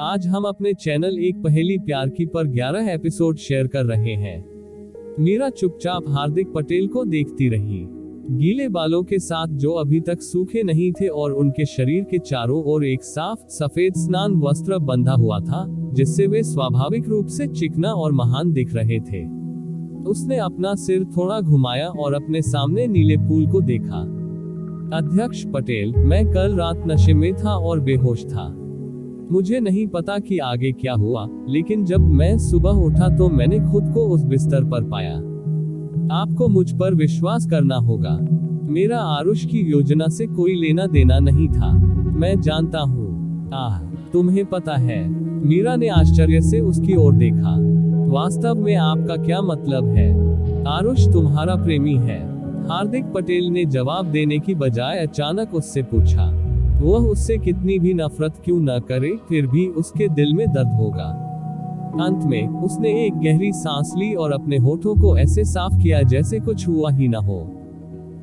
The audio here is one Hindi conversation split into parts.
आज हम अपने चैनल एक पहेली प्यार की पर 11 एपिसोड शेयर कर रहे हैं। मीरा चुपचाप हार्दिक पटेल को देखती रही। गीले बालों के साथ जो अभी तक सूखे नहीं थे और उनके शरीर के चारों ओर एक साफ़, सफ़ेद स्नान वस्त्र बंधा हुआ था, जिससे वे स्वाभाविक रूप से चिकना और महान दिख रहे थे। उसने अपना सिर थोड़ा घुमाया और अपने सामने नीले पुल को देखा। अध्यक्ष पटेल, मैं कल रात नशे में था और बेहोश था। मुझे नहीं पता कि आगे क्या हुआ, लेकिन जब मैं सुबह उठा तो मैंने खुद को उस बिस्तर पर पाया। आपको मुझ पर विश्वास करना होगा। मेरा आरुष की योजना से कोई लेना देना नहीं था। मैं जानता हूँ। आह, तुम्हें पता है। मीरा ने आश्चर्य से उसकी ओर देखा। वास्तव में आपका क्या मतलब है? आरुष तुम्हारा प्रेमी है। हार्दिक पटेल ने जवाब देने की बजाय अचानक उससे पूछा। वह उससे कितनी भी नफरत क्यों न करे, फिर भी उसके दिल में दर्द होगा। अंत में, उसने एक गहरी सांस ली और अपने होठों को ऐसे साफ़ किया जैसे कुछ हुआ ही न हो।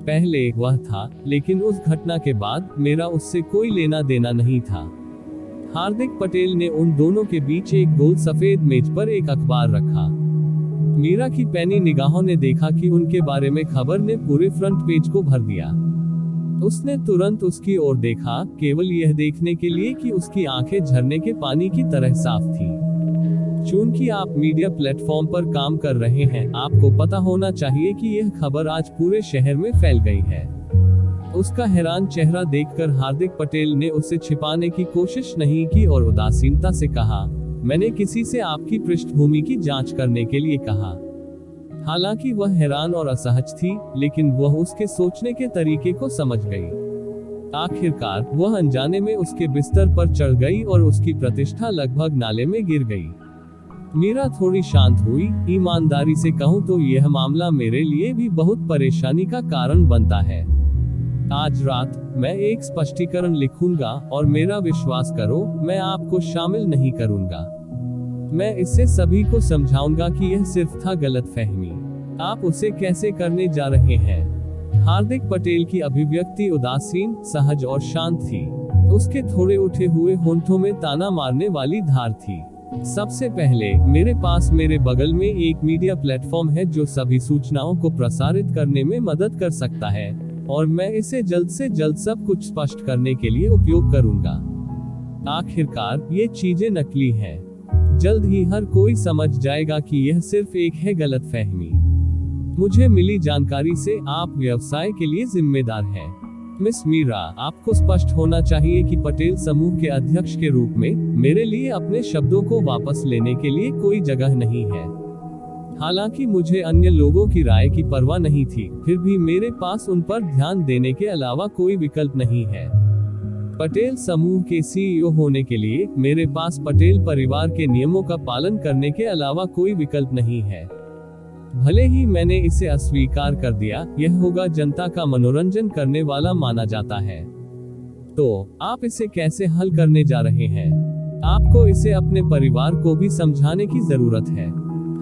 पहले वह था, लेकिन उस घटना के बाद, मेरा उससे कोई लेना देना नहीं था। हार्दिक पटेल ने उन दोनों के बीच एक गोल सफ़ेद मेज पर एक अखबार रखा। मीरा की पैनी निगाहों ने देखा कि उनके बारे में खबर ने पूरे फ्रंट पेज को भर दिया। उसने तुरंत उसकी ओर देखा, केवल यह देखने के लिए कि उसकी आँखें झरने के पानी की तरह साफ़ थी। चूँकि आप मीडिया प्लेटफॉर्म पर काम कर रहे हैं, आपको पता होना चाहिए कि यह खबर आज पूरे शहर में फैल गई है। उसका हैरान चेहरा देखकर हार्दिक पटेल ने उसे छिपाने की कोशिश नहीं की और उदासीनता से कहा, मैंने किसी से आपकी पृष्ठभूमि की जाँच करने के लिए कहा। हालाँकि वह हैरान और असहज थी, लेकिन वह उसके सोचने के तरीके को समझ गई। आखिरकार, वह अनजाने में उसके बिस्तर पर चढ़ गई और उसकी प्रतिष्ठा लगभग नाले में गिर गई। मीरा थोड़ी शांत हुई, ईमानदारी से कहूँ तो यह मामला मेरे लिए भी बहुत परेशानी का कारण बनता है। आज रात, मैं एक स्पष्टीकरण लिखूँगा और मेरा विश्वास करो, मैं आपको शामिल नहीं करूँगा। मैं इससे सभी को समझाऊँगा कि यह सिर्फ़ था गलत फहमी। आप उसे कैसे करने जा रहे हैं? हार्दिक पटेल की अभिव्यक्ति उदासीन, सहज और शांत थी। उसके थोड़े उठे हुए होंठों में ताना मारने वाली धार थी। सबसे पहले, मेरे पास मेरे बगल में एक मीडिया प्लेटफॉर्म है जो सभी सूचनाओं को प्रसारित करने में मदद कर सकता है, और मैं इसे जल्द से जल्द सब कुछ स्पष्ट करने के लिए उपयोग करूँगा। आखिरकार, ये चीज़ें नकली हैं। जल्द ही हर कोई समझ जाएगा कि यह सिर्फ़ एक है गलत फहमी। मुझे मिली जानकारी से आप व्यवसाय के लिए जिम्मेदार हैं। मिस मीरा, आपको स्पष्ट होना चाहिए कि पटेल समूह के अध्यक्ष के रूप में मेरे लिए अपने शब्दों को वापस लेने के लिए कोई जगह नहीं है। हालाँकि मुझे अन्य लोगों की राय की परवाह नहीं थी, फिर भी मेरे पास उन पर ध्यान देने के अलावा कोई विकल्प नहीं है। पटेल समूह के सीईओ होने के लिए मेरे पास पटेल परिवार के नियमों का पालन करने के अलावा कोई विकल्प नहीं है। भले ही मैंने इसे अस्वीकार कर दिया, यह होगा जनता का मनोरंजन करने वाला माना जाता है। तो आप इसे कैसे हल करने जा रहे हैं? आपको इसे अपने परिवार को भी समझाने की ज़रूरत है।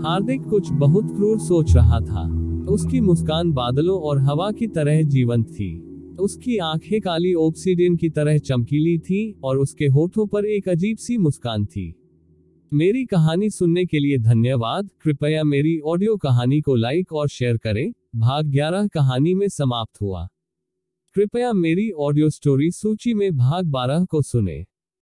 हार्दिक कुछ बहुत क्रूर सोच रहा था। उसकी मुस्कान बादलों और हवा की तरह जीवंत थी। उसकी आँखें काली ऑक्सीडियन की तरह चमकीली थी और उसके होठों पर एक अजीब सी मुस्कान थी। मेरी कहानी सुनने के लिए धन्यवाद। कृपया मेरी ऑडियो कहानी को लाइक और शेयर करें। भाग 11 कहानी में समाप्त हुआ। कृपया मेरी ऑडियो स्टोरी सूची में भाग 12 को सुने।